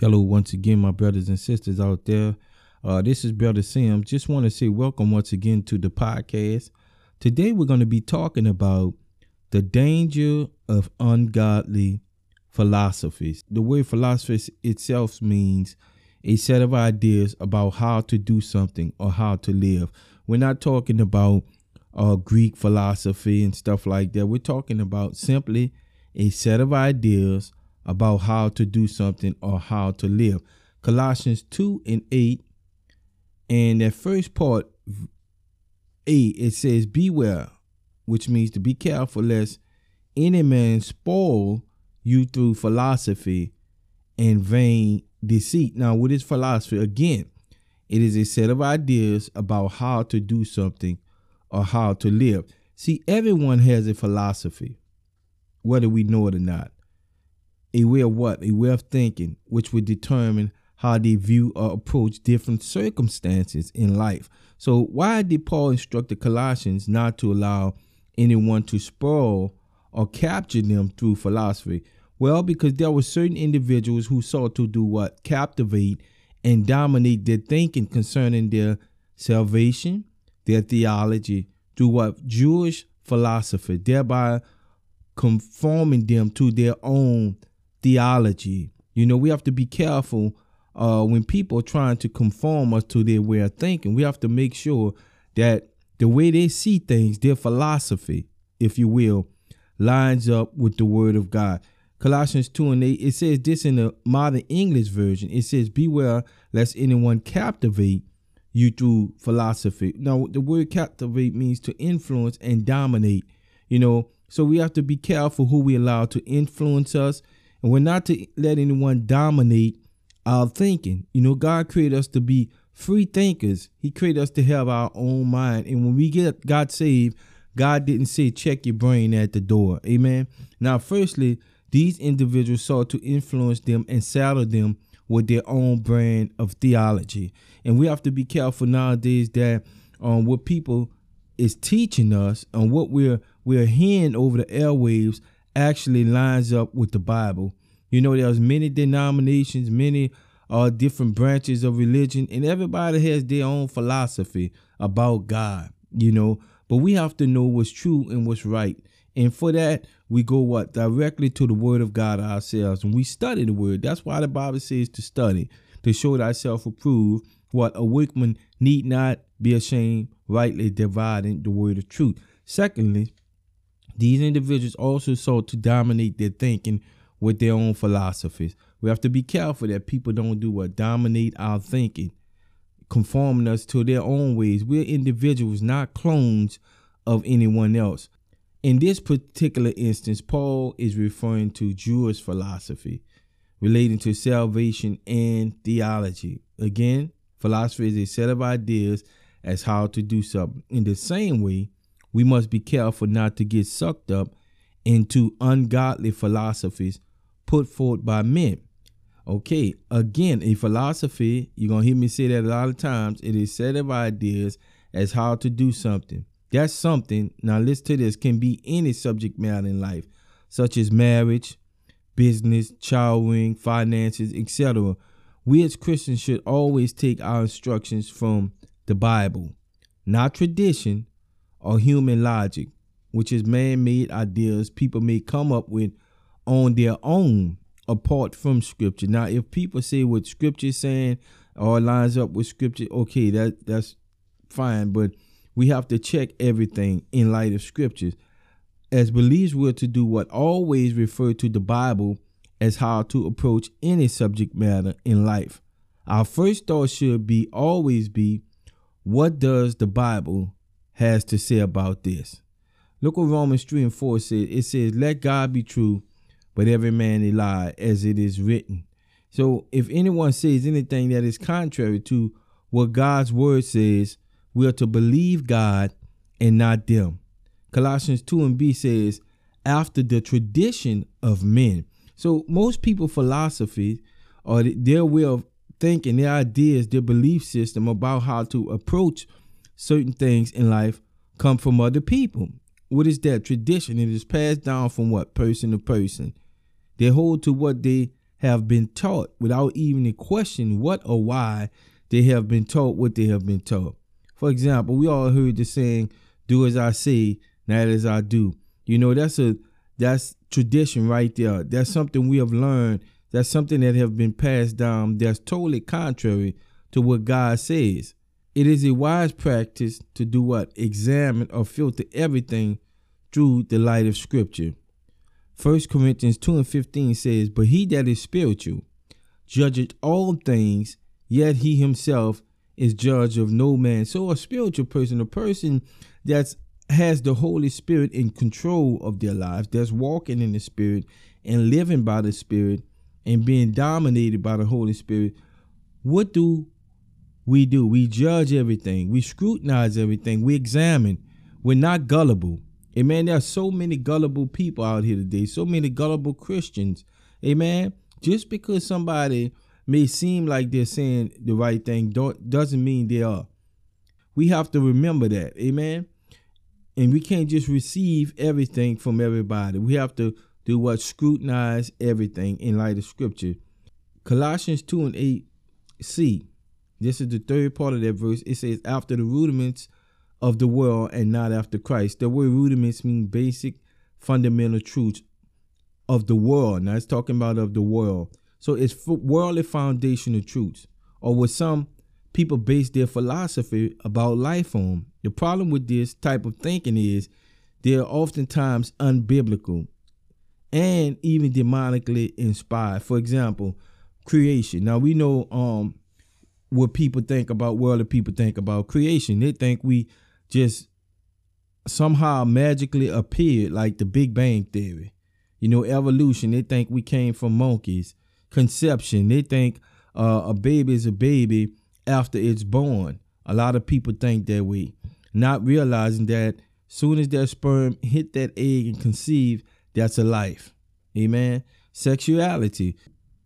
Hello, once again, my brothers and sisters out there. Uh, this is Brother Sam. Just want to say welcome once again to the podcast. Today, we're going to be talking about the danger of ungodly philosophies. The word philosophy itself means a set of ideas about how to do something or how to live. We're not talking about uh, Greek philosophy and stuff like that. We're talking about simply a set of ideas about how to do something or how to live. Colossians 2 and 8, and that first part, 8, it says, Beware, which means to be careful lest any man spoil you through philosophy and vain deceit. Now, what is philosophy? Again, it is a set of ideas about how to do something or how to live. See, everyone has a philosophy, whether we know it or not a way of what? A way of thinking, which would determine how they view or approach different circumstances in life. So, why did Paul instruct the Colossians not to allow anyone to spoil or capture them through philosophy? Well, because there were certain individuals who sought to do what? Captivate and dominate their thinking concerning their salvation, their theology, through what? Jewish philosophy, thereby conforming them to their own theology. You know, we have to be careful uh, when people are trying to conform us to their way of thinking. We have to make sure that the way they see things, their philosophy, if you will, lines up with the word of God. Colossians 2 and 8, it says this in the modern English version. It says, Beware lest anyone captivate you through philosophy. Now, the word captivate means to influence and dominate, you know. So we have to be careful who we allow to influence us and we're not to let anyone dominate our thinking. You know, God created us to be free thinkers. He created us to have our own mind. And when we get got saved, God didn't say check your brain at the door. Amen. Now, firstly, these individuals sought to influence them and saddle them with their own brand of theology. And we have to be careful nowadays that um, what people is teaching us and what we're we're hearing over the airwaves actually lines up with the Bible. You know, there's many denominations, many uh, different branches of religion, and everybody has their own philosophy about God, you know. But we have to know what's true and what's right. And for that, we go what? Directly to the word of God ourselves. And we study the word. That's why the Bible says to study, to show thyself approved. What a workman need not be ashamed, rightly dividing the word of truth. Secondly, these individuals also sought to dominate their thinking with their own philosophies. We have to be careful that people don't do what dominate our thinking, conforming us to their own ways. We're individuals, not clones of anyone else. In this particular instance, Paul is referring to Jewish philosophy relating to salvation and theology. Again, philosophy is a set of ideas as how to do something. In the same way, we must be careful not to get sucked up into ungodly philosophies put forth by men. Okay, again, a philosophy, you're going to hear me say that a lot of times, it is a set of ideas as how to do something. That's something, now listen to this, can be any subject matter in life, such as marriage, business, child finances, etc. We as Christians should always take our instructions from the Bible, not tradition, or human logic, which is man made ideas people may come up with on their own apart from scripture. Now, if people say what scripture is saying or lines up with scripture, okay, that that's fine, but we have to check everything in light of scriptures. As believers, we're to do what always refer to the Bible as how to approach any subject matter in life. Our first thought should be always be what does the Bible has to say about this. Look what Romans 3 and 4 says. It says, Let God be true, but every man a lie, as it is written. So if anyone says anything that is contrary to what God's word says, we are to believe God and not them. Colossians 2 and B says, after the tradition of men. So most people philosophy or their way of thinking, their ideas, their belief system about how to approach certain things in life come from other people. What is that tradition? It is passed down from what person to person. They hold to what they have been taught without even a question what or why they have been taught what they have been taught. For example, we all heard the saying, do as I say, not as I do. You know, that's a that's tradition right there. That's something we have learned. That's something that have been passed down that's totally contrary to what God says. It is a wise practice to do what? Examine or filter everything through the light of Scripture. 1 Corinthians 2 and 15 says, But he that is spiritual judgeth all things, yet he himself is judge of no man. So a spiritual person, a person that has the Holy Spirit in control of their lives, that's walking in the Spirit and living by the Spirit and being dominated by the Holy Spirit, what do we do? We judge everything, we scrutinize everything, we examine. We're not gullible. Amen. There are so many gullible people out here today, so many gullible Christians. Amen. Just because somebody may seem like they're saying the right thing doesn't mean they are. We have to remember that. Amen. And we can't just receive everything from everybody. We have to do what? Scrutinize everything in light of scripture. Colossians 2 and 8 C. This is the third part of that verse. It says, after the rudiments of the world and not after Christ. The word rudiments mean basic, fundamental truths of the world. Now it's talking about of the world. So it's worldly foundational truths, or what some people base their philosophy about life on. The problem with this type of thinking is they're oftentimes unbiblical and even demonically inspired. For example, creation. Now we know um what people think about worldly people think about creation. They think we just somehow magically appeared like the Big Bang Theory. You know, evolution, they think we came from monkeys. Conception, they think uh, a baby is a baby after it's born. A lot of people think that way, not realizing that soon as that sperm hit that egg and conceive, that's a life. Amen. Sexuality.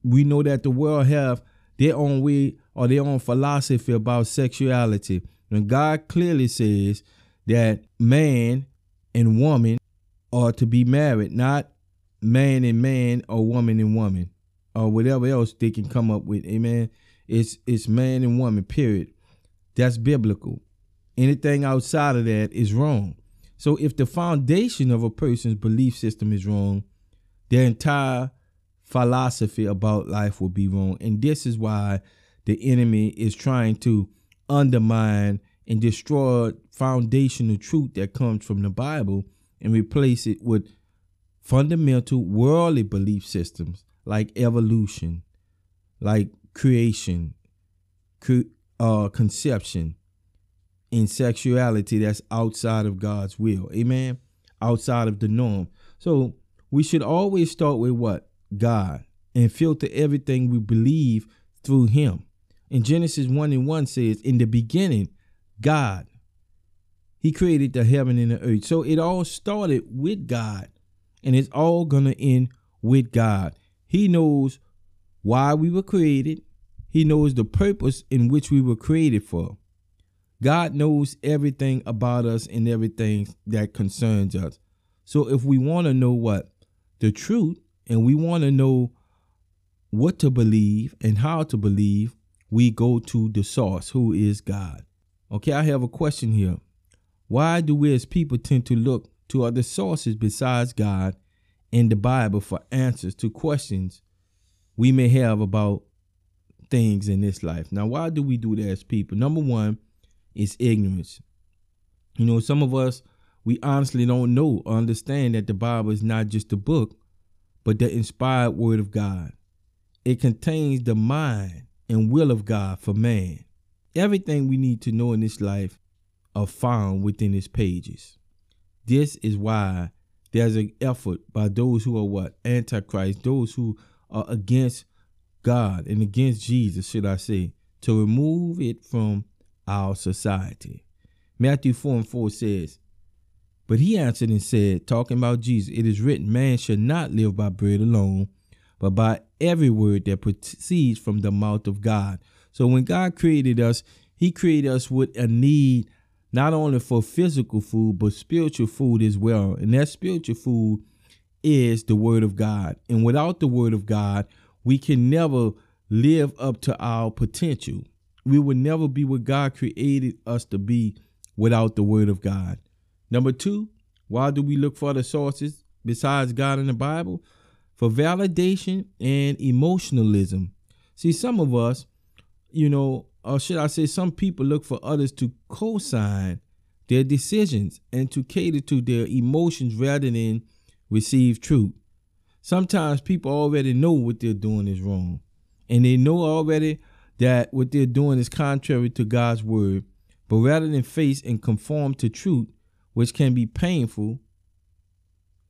We know that the world have their own way or their own philosophy about sexuality. When God clearly says that man and woman are to be married, not man and man or woman and woman or whatever else they can come up with. Amen. It's it's man and woman, period. That's biblical. Anything outside of that is wrong. So if the foundation of a person's belief system is wrong, their entire philosophy about life will be wrong. And this is why the enemy is trying to undermine and destroy foundational truth that comes from the Bible and replace it with fundamental worldly belief systems like evolution, like creation, uh, conception, in sexuality that's outside of God's will. Amen. Outside of the norm. So we should always start with what? God and filter everything we believe through Him. In Genesis 1 and 1 says, In the beginning, God, He created the heaven and the earth. So it all started with God and it's all going to end with God. He knows why we were created. He knows the purpose in which we were created for. God knows everything about us and everything that concerns us. So if we want to know what the truth and we want to know what to believe and how to believe, we go to the source, who is God. Okay, I have a question here. Why do we as people tend to look to other sources besides God in the Bible for answers to questions we may have about things in this life. Now, why do we do that as people? Number one is ignorance. You know, some of us, we honestly don't know or understand that the Bible is not just a book, but the inspired word of God. It contains the mind and will of God for man. Everything we need to know in this life are found within its pages. This is why there's an effort by those who are what? Antichrist, those who are against God and against Jesus, should I say, to remove it from our society. Matthew 4 and 4 says, But he answered and said, talking about Jesus, it is written, Man shall not live by bread alone, but by every word that proceeds from the mouth of God. So when God created us, he created us with a need not only for physical food, but spiritual food as well. And that spiritual food is the word of God. And without the word of God, we can never live up to our potential. We will never be what God created us to be without the Word of God. Number two, why do we look for other sources besides God in the Bible? For validation and emotionalism. See, some of us, you know, or should I say, some people look for others to co sign their decisions and to cater to their emotions rather than receive truth. Sometimes people already know what they're doing is wrong, and they know already that what they're doing is contrary to God's word. But rather than face and conform to truth, which can be painful,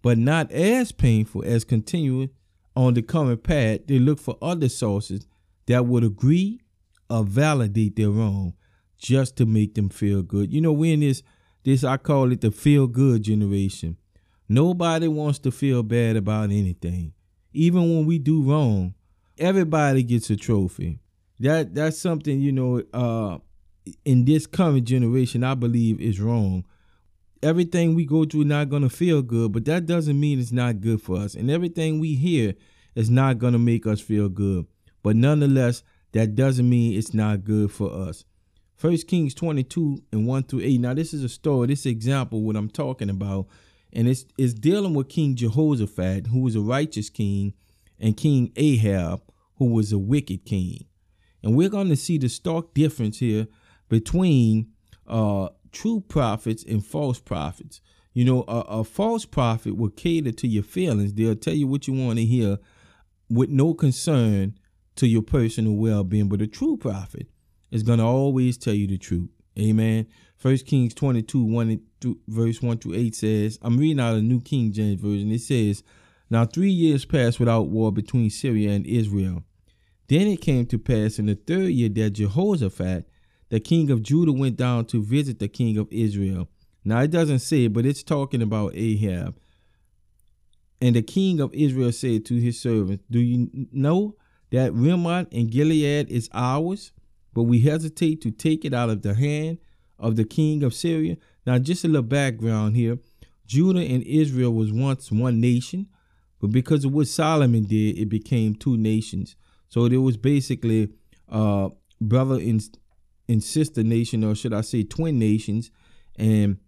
but not as painful as continuing on the current path, they look for other sources that would agree or validate their wrong just to make them feel good. You know, we're in this this I call it the feel good generation. Nobody wants to feel bad about anything. Even when we do wrong, everybody gets a trophy. That that's something, you know, uh in this current generation I believe is wrong. Everything we go through not gonna feel good, but that doesn't mean it's not good for us. And everything we hear is not gonna make us feel good. But nonetheless, that doesn't mean it's not good for us. First Kings 22 and 1 through 8. Now, this is a story, this example, what I'm talking about. And it's, it's dealing with King Jehoshaphat, who was a righteous king, and King Ahab, who was a wicked king. And we're going to see the stark difference here between uh, true prophets and false prophets. You know, a, a false prophet will cater to your feelings. They'll tell you what you want to hear with no concern to your personal well-being. But a true prophet is going to always tell you the truth. Amen. First Kings 22, 1 through, verse 1 through 8 says, I'm reading out a New King James Version. It says, Now three years passed without war between Syria and Israel. Then it came to pass in the third year that Jehoshaphat, the king of Judah, went down to visit the king of Israel. Now it doesn't say, but it's talking about Ahab. And the king of Israel said to his servants, Do you know that Ramoth and Gilead is ours? but we hesitate to take it out of the hand of the king of Syria. Now, just a little background here Judah and Israel was once one nation, but because of what Solomon did, it became two nations. So there was basically uh, brother and, and sister nation, or should I say twin nations, and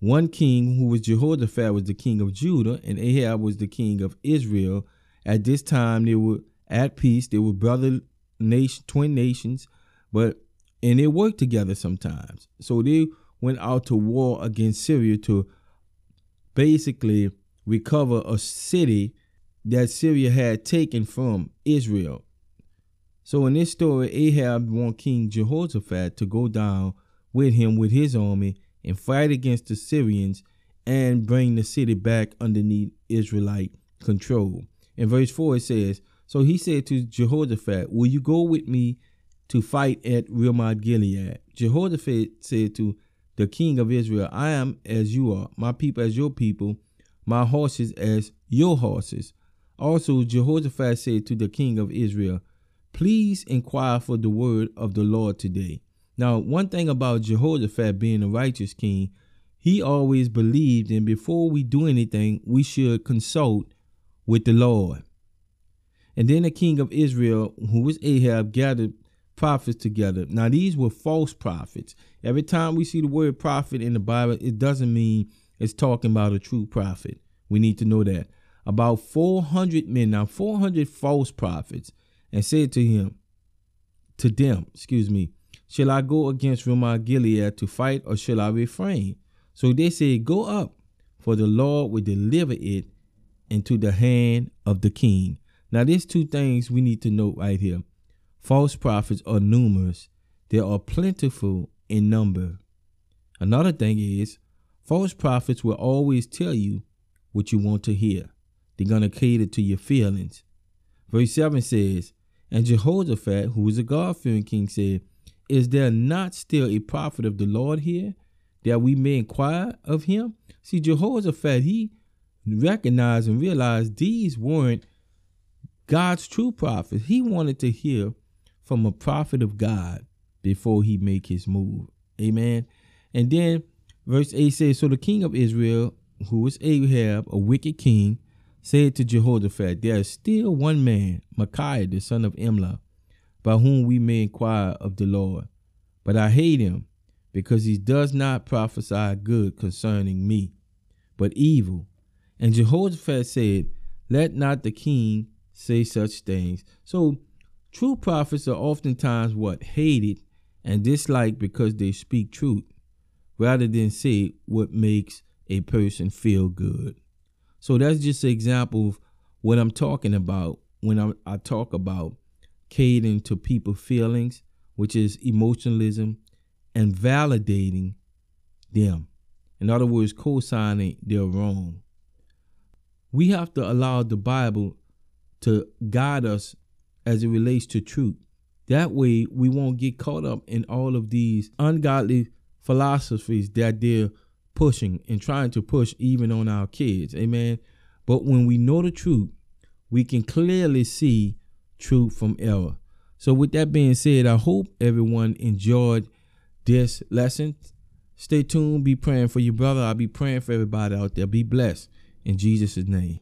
one king who was Jehoshaphat was the king of Judah, and Ahab was the king of Israel. At this time, they were at peace. They were brother nation, twin nations, but and they worked together sometimes. So they went out to war against Syria to basically recover a city that Syria had taken from Israel. So in this story, Ahab want King Jehoshaphat to go down with him with his army and fight against the Syrians and bring the city back underneath Israelite control. In verse 4 it says, So he said to Jehoshaphat, Will you go with me to fight at Ramoth Gilead. Jehoshaphat said to the king of Israel, I am as you are, my people as your people, my horses as your horses. Also, Jehoshaphat said to the king of Israel, Please inquire for the word of the Lord today. Now, one thing about Jehoshaphat being a righteous king, he always believed, and before we do anything, we should consult with the Lord. And then the king of Israel, who was Ahab, gathered prophets together. Now, these were false prophets. Every time we see the word prophet in the Bible, it doesn't mean it's talking about a true prophet. We need to know that. About 400 men, now 400 false prophets, and said to him, to them, excuse me, shall I go against Ramoth Gilead to fight or shall I refrain? So they said, Go up, for the Lord will deliver it into the hand of the king. Now, there's two things we need to note right here. False prophets are numerous, they are plentiful in number. Another thing is, false prophets will always tell you what you want to hear. They're going to cater to your feelings. Verse 7 says, And Jehoshaphat, who was a God fearing king, said, Is there not still a prophet of the Lord here, that we may inquire of him? See, Jehoshaphat, he recognized and realized these weren't God's true prophets. He wanted to hear from a prophet of God before he make his move. Amen. And then verse 8 says, So the king of Israel, who was Ahab, a wicked king, said to Jehoshaphat, There is still one man, Micaiah the son of Imlah, by whom we may inquire of the Lord. But I hate him, because he does not prophesy good concerning me, but evil. And Jehoshaphat said, Let not the king say such things. So true prophets are oftentimes what? Hated and disliked because they speak truth, rather than say what makes a person feel good. So that's just an example of what I'm talking about when I, I talk about catering to people's feelings, which is emotionalism, and validating them. In other words, co signing their wrong. We have to allow the Bible to guide us as it relates to truth. That way, we won't get caught up in all of these ungodly philosophies that they're pushing and trying to push even on our kids. Amen. But when we know the truth, we can clearly see truth from error. So, with that being said, I hope everyone enjoyed this lesson. Stay tuned. Be praying for your brother. I'll be praying for everybody out there. Be blessed in Jesus' name.